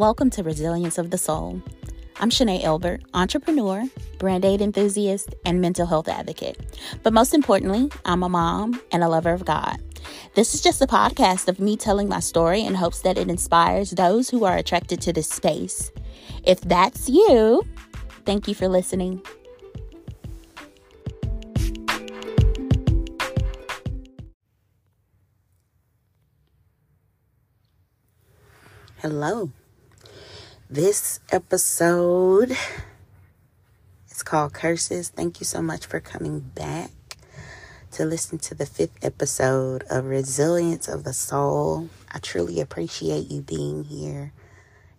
Welcome to Resilience of the Soul. I'm Shanae Elbert, entrepreneur, brand aid enthusiast, and mental health advocate. But most importantly, I'm a mom and a lover of God. This is just a podcast of me telling my story in hopes that it inspires those who are attracted to this space. If that's you, thank you for listening. Hello. This episode is called Curses. Thank you so much for coming back to listen to the fifth episode of Resilience of the Soul. I truly appreciate you being here.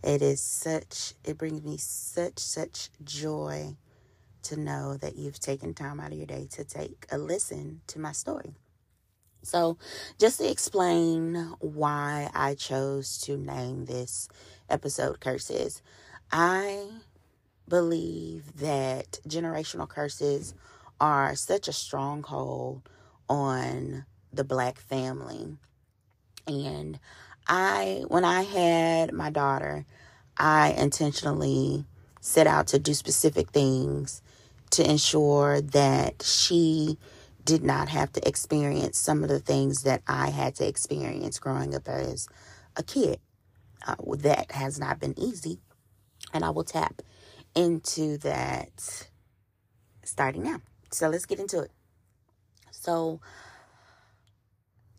It is such, it brings me such, such joy to know that you've taken time out of your day to take a listen to my story. So, just to explain why I chose to name this episode Curses, I believe that generational curses are such a stronghold on the black family. And I, when I had my daughter, I intentionally set out to do specific things to ensure that she did not have to experience some of the things that I had to experience growing up as a kid. Uh, that has not been easy. And I will tap into that starting now. So let's get into it. So,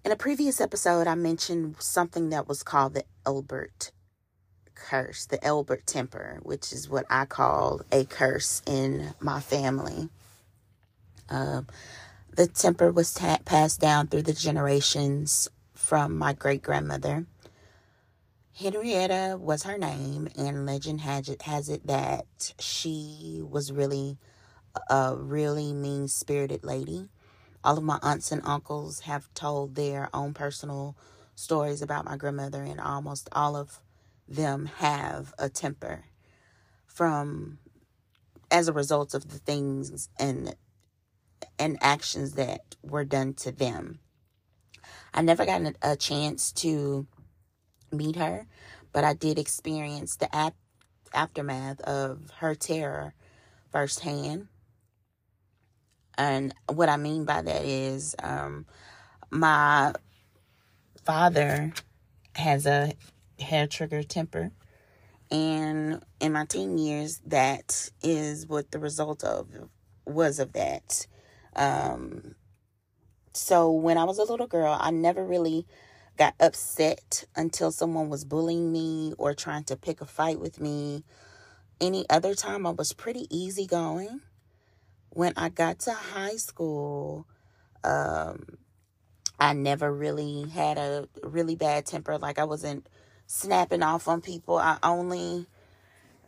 in a previous episode, I mentioned something that was called the Elbert curse, the Elbert temper, which is what I call a curse in my family. Um, the temper was passed down through the generations from my great grandmother. Henrietta was her name, and legend has it, has it that she was really a really mean spirited lady. All of my aunts and uncles have told their own personal stories about my grandmother, and almost all of them have a temper from as a result of the things and and actions that were done to them. I never got a chance to meet her, but I did experience the ap- aftermath of her terror firsthand. And what I mean by that is, um, my father has a hair trigger temper. And in my teen years, that is what the result of was of that. Um, so when I was a little girl, I never really got upset until someone was bullying me or trying to pick a fight with me. Any other time, I was pretty easygoing. When I got to high school, um, I never really had a really bad temper. Like I wasn't snapping off on people. I only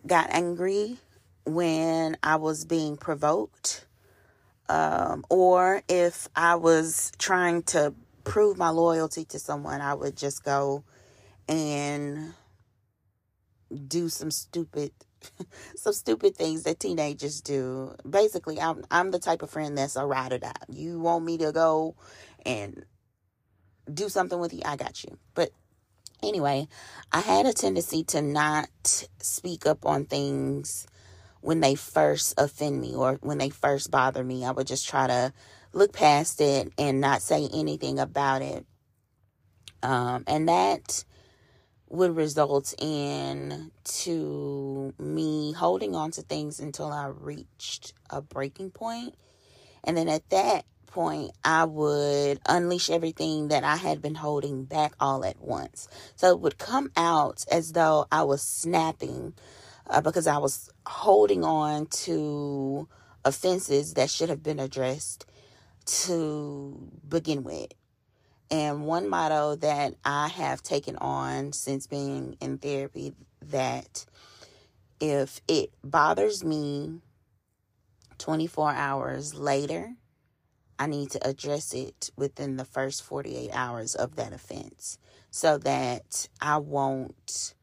got angry when I was being provoked um, or if I was trying to prove my loyalty to someone, I would just go and do some stupid some stupid things that teenagers do. Basically, I'm I'm the type of friend that's a ride or die. You want me to go and do something with you, I got you. But anyway, I had a tendency to not speak up on things when they first offend me or when they first bother me. I would just try to look past it and not say anything about it. Um, and that would result in to me holding on to things until I reached a breaking point. And then at that point, I would unleash everything that I had been holding back all at once. So it would come out as though I was snapping uh, because I was holding on to offenses that should have been addressed to begin with. And one motto that I have taken on since being in therapy that if it bothers me 24 hours later, I need to address it within the first 48 hours of that offense so that I won't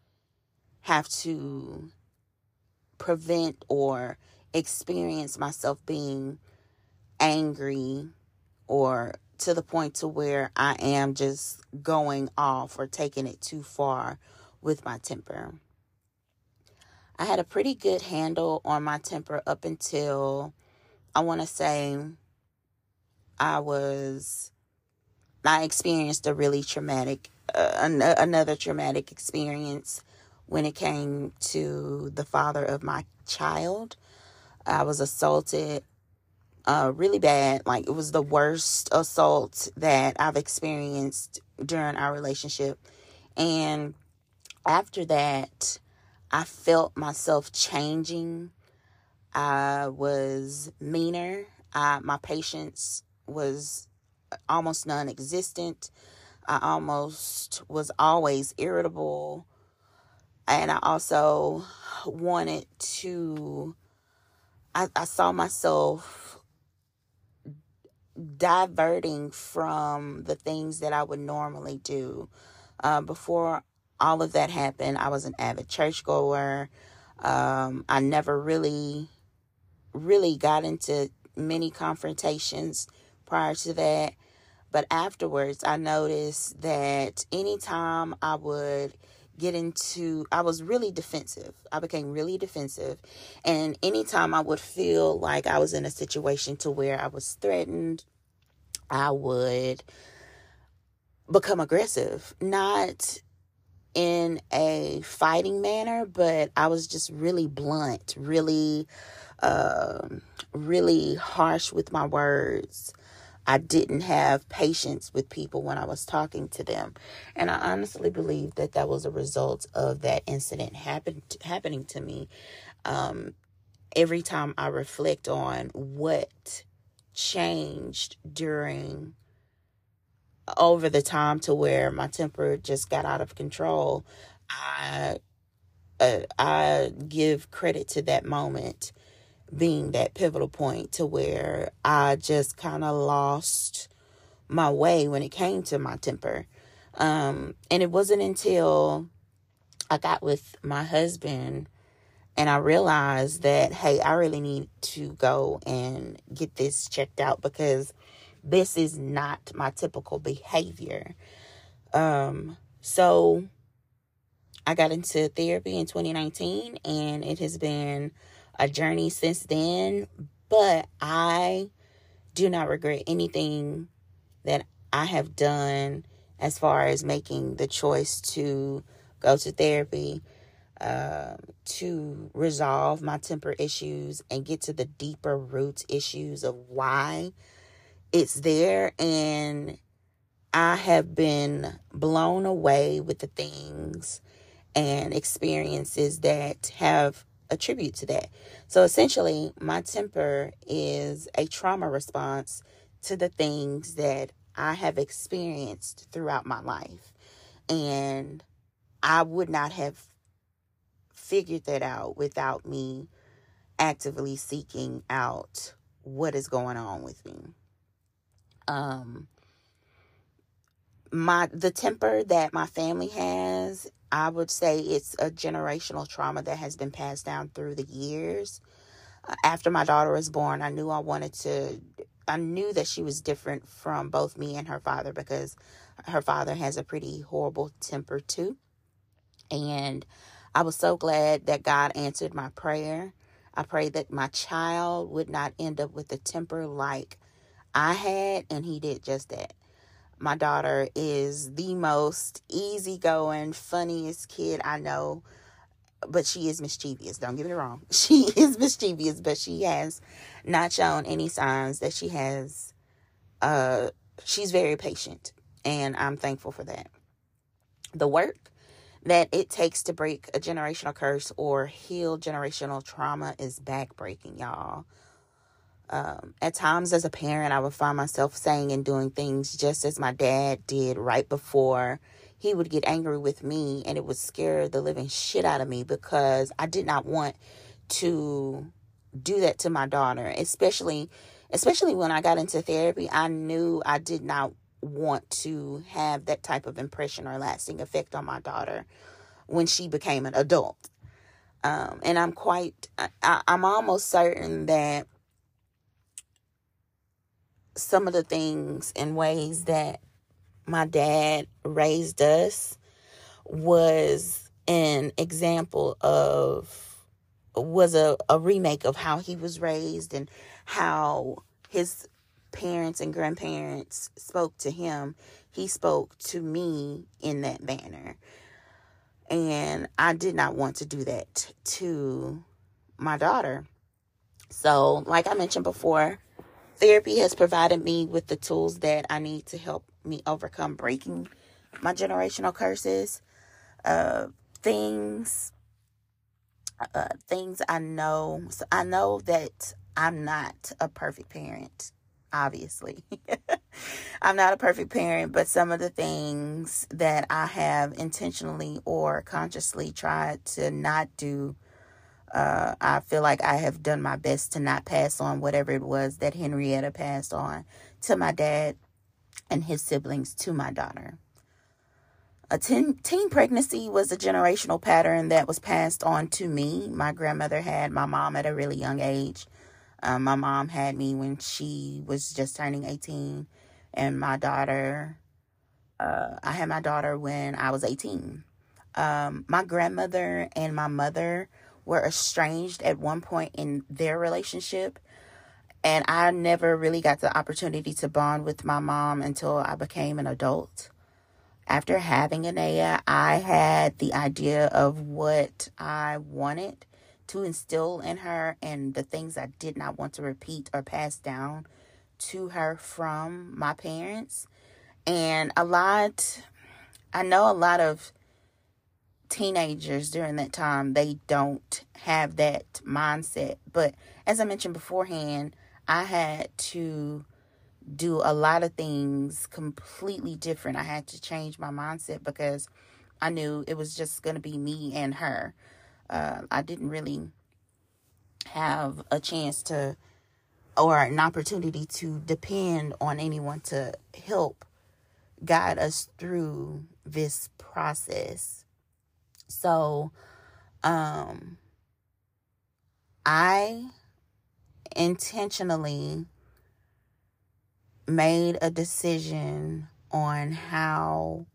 have to prevent or experience myself being angry or to the point to where I am just going off or taking it too far with my temper. I had a pretty good handle on my temper up until I want to say I was, I experienced a really traumatic, uh, an- another traumatic experience when it came to the father of my child. I was assaulted uh, really bad. Like it was the worst assault that I've experienced during our relationship. And after that, I felt myself changing. I was meaner. I, my patience was almost non existent. I almost was always irritable. And I also wanted to, I, I saw myself diverting from the things that I would normally do. Uh, before all of that happened, I was an avid churchgoer. Um, I never really, really got into many confrontations prior to that. But afterwards, I noticed that anytime I would get into, I was really defensive. I became really defensive. And anytime I would feel like I was in a situation to where I was threatened, I would become aggressive. Not in a fighting manner, but I was just really blunt, really, uh, really harsh with my words. I didn't have patience with people when I was talking to them. And I honestly believe that that was a result of that incident happen, happening to me. Um, every time I reflect on what changed during over the time to where my temper just got out of control, I uh, I give credit to that moment being that pivotal point to where I just kind of lost my way when it came to my temper. Um, and it wasn't until I got with my husband and I realized that, hey, I really need to go and get this checked out because this is not my typical behavior. Um, so I got into therapy in 2019 and it has been a journey since then, but I do not regret anything that I have done as far as making the choice to go to therapy uh, to resolve my temper issues and get to the deeper root issues of why it's there. And I have been blown away with the things and experiences that have attribute to that. So essentially, my temper is a trauma response to the things that I have experienced throughout my life. And I would not have figured that out without me actively seeking out what is going on with me um my the temper that my family has i would say it's a generational trauma that has been passed down through the years. Uh, after my daughter was born i knew i wanted to i knew that she was different from both me and her father because her father has a pretty horrible temper too. And i was so glad that god answered my prayer. I prayed that my child would not end up with a temper like I had, and he did just that. My daughter is the most easygoing, funniest kid I know, but she is mischievous. Don't get me wrong. She is mischievous, but she has not shown any signs that she has, uh, she's very patient, and I'm thankful for that. The work that it takes to break a generational curse or heal generational trauma is backbreaking, y'all. Um, at times, as a parent, I would find myself saying and doing things just as my dad did right before he would get angry with me, and it would scare the living shit out of me because I did not want to do that to my daughter, especially especially when I got into therapy. I knew I did not want to have that type of impression or lasting effect on my daughter when she became an adult. Um, and I'm quite, I, I'm almost certain that some of the things and ways that my dad raised us was an example of was a, a remake of how he was raised and how his parents and grandparents spoke to him. He spoke to me in that manner. And I did not want to do that to my daughter. So, like I mentioned before, therapy has provided me with the tools that I need to help me overcome breaking my generational curses. Uh, things, uh, things I know. So I know that I'm not a perfect parent. Obviously, I'm not a perfect parent, but some of the things that I have intentionally or consciously tried to not do uh, I feel like I have done my best to not pass on whatever it was that Henrietta passed on to my dad and his siblings to my daughter. A teen, teen pregnancy was a generational pattern that was passed on to me. My grandmother had my mom at a really young age. Um, my mom had me when she was just turning 18, and my daughter, uh, I had my daughter when I was 18. Um, my grandmother and my mother were estranged at one point in their relationship. And I never really got the opportunity to bond with my mom until I became an adult. After having Anaya, I had the idea of what I wanted to instill in her and the things I did not want to repeat or pass down to her from my parents. And a lot, I know a lot of teenagers during that time, they don't have that mindset. But as I mentioned beforehand, I had to do a lot of things completely different. I had to change my mindset because I knew it was just going to be me and her. Uh, I didn't really have a chance to or an opportunity to depend on anyone to help guide us through this process. So, um, I intentionally made a decision on how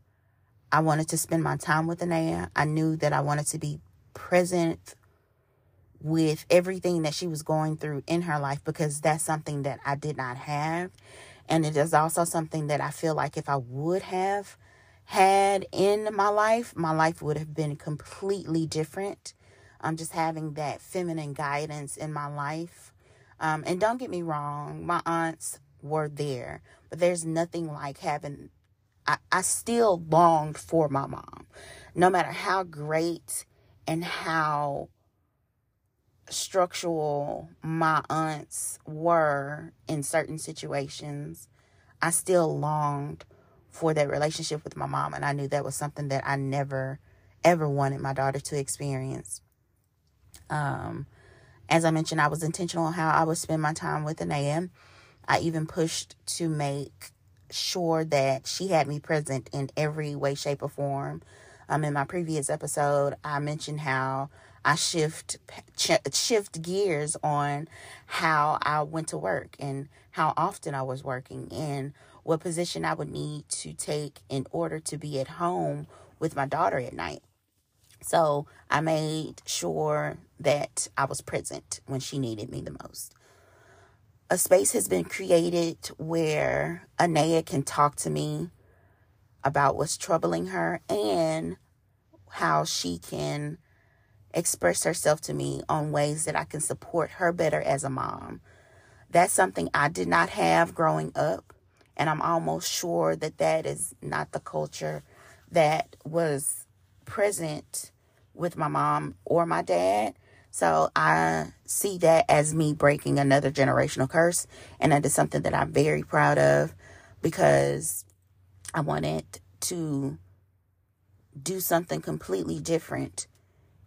I wanted to spend my time with Anaya. I knew that I wanted to be present with everything that she was going through in her life because that's something that I did not have. And it is also something that I feel like if I would have had in my life, my life would have been completely different. Um, just having that feminine guidance in my life. Um, and don't get me wrong, my aunts were there, but there's nothing like having. I, I still longed for my mom, no matter how great and how structural my aunts were in certain situations. I still longed for that relationship with my mom. And I knew that was something that I never, ever wanted my daughter to experience. Um, as I mentioned, I was intentional on how I would spend my time with Anaya. I even pushed to make sure that she had me present in every way, shape, or form. Um, in my previous episode, I mentioned how I shift shift gears on how I went to work and how often I was working and what position I would need to take in order to be at home with my daughter at night. So I made sure that I was present when she needed me the most. A space has been created where Anaya can talk to me about what's troubling her and how she can express herself to me on ways that I can support her better as a mom. That's something I did not have growing up. And I'm almost sure that that is not the culture that was present with my mom or my dad. So I see that as me breaking another generational curse. And that is something that I'm very proud of because I wanted to do something completely different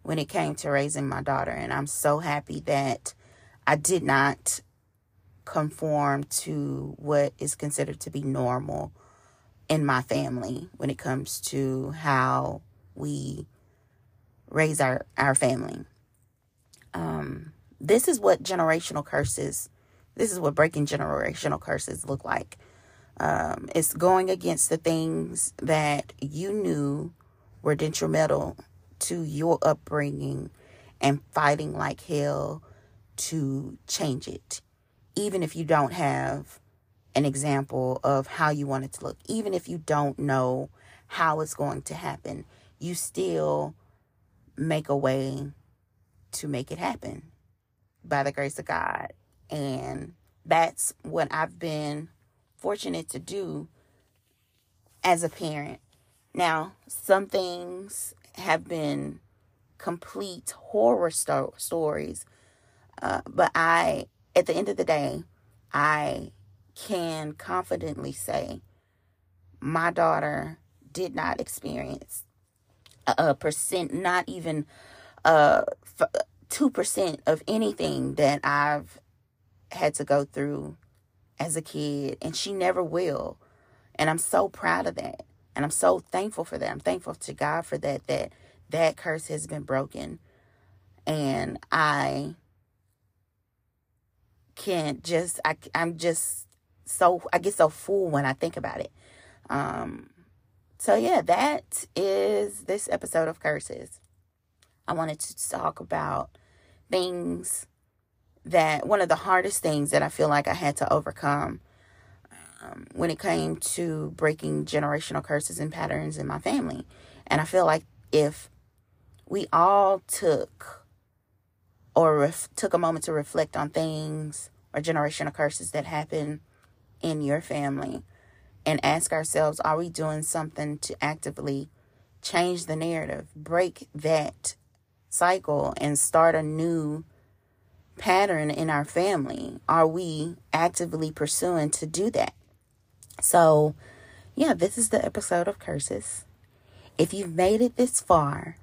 when it came to raising my daughter. And I'm so happy that I did not conform to what is considered to be normal in my family when it comes to how we raise our, our family. Um, this is what generational curses, this is what breaking generational curses look like. Um, it's going against the things that you knew were detrimental to your upbringing and fighting like hell to change it, even if you don't have an example of how you want it to look, even if you don't know how it's going to happen, you still make a way to make it happen by the grace of God. And that's what I've been fortunate to do as a parent. Now, some things have been complete horror sto- stories, uh, but I, at the end of the day, I can confidently say my daughter did not experience a, a percent, not even uh, two percent of anything that I've had to go through as a kid, and she never will. And I'm so proud of that. And I'm so thankful for that. I'm thankful to God for that, that that curse has been broken. And I can't just, I, I'm just so, I get so full when I think about it. Um, so yeah, that is this episode of Curses. I wanted to talk about things that one of the hardest things that I feel like I had to overcome um, when it came to breaking generational curses and patterns in my family. And I feel like if we all took or ref- took a moment to reflect on things or generational curses that happen in your family and ask ourselves are we doing something to actively change the narrative, break that cycle, and start a new pattern in our family? Are we actively pursuing to do that? So, yeah, this is the episode of Curses. If you've made it this far,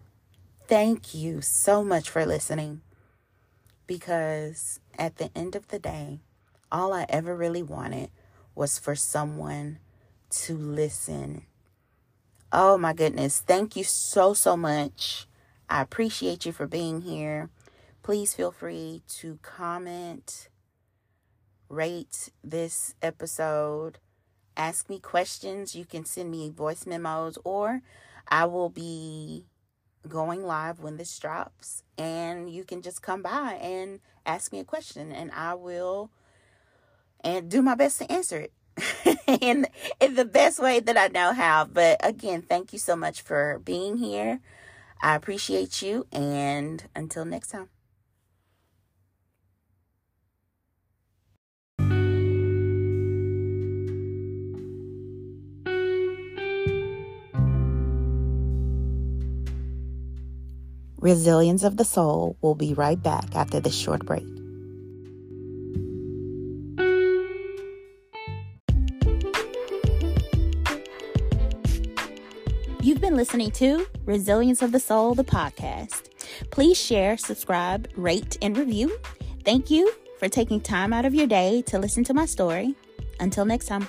thank you so much for listening. Because at the end of the day, all I ever really wanted was for someone to listen. Oh my goodness. Thank you so, so much. I appreciate you for being here. Please feel free to comment, rate this episode ask me questions. You can send me voice memos, or I will be going live when this drops. And you can just come by and ask me a question, and I will and do my best to answer it. in, in the best way that I know how. But again, thank you so much for being here. I appreciate you. And until next time. Resilience of the Soul will be right back after this short break. You've been listening to Resilience of the Soul, the podcast. Please share, subscribe, rate, and review. Thank you for taking time out of your day to listen to my story. Until next time.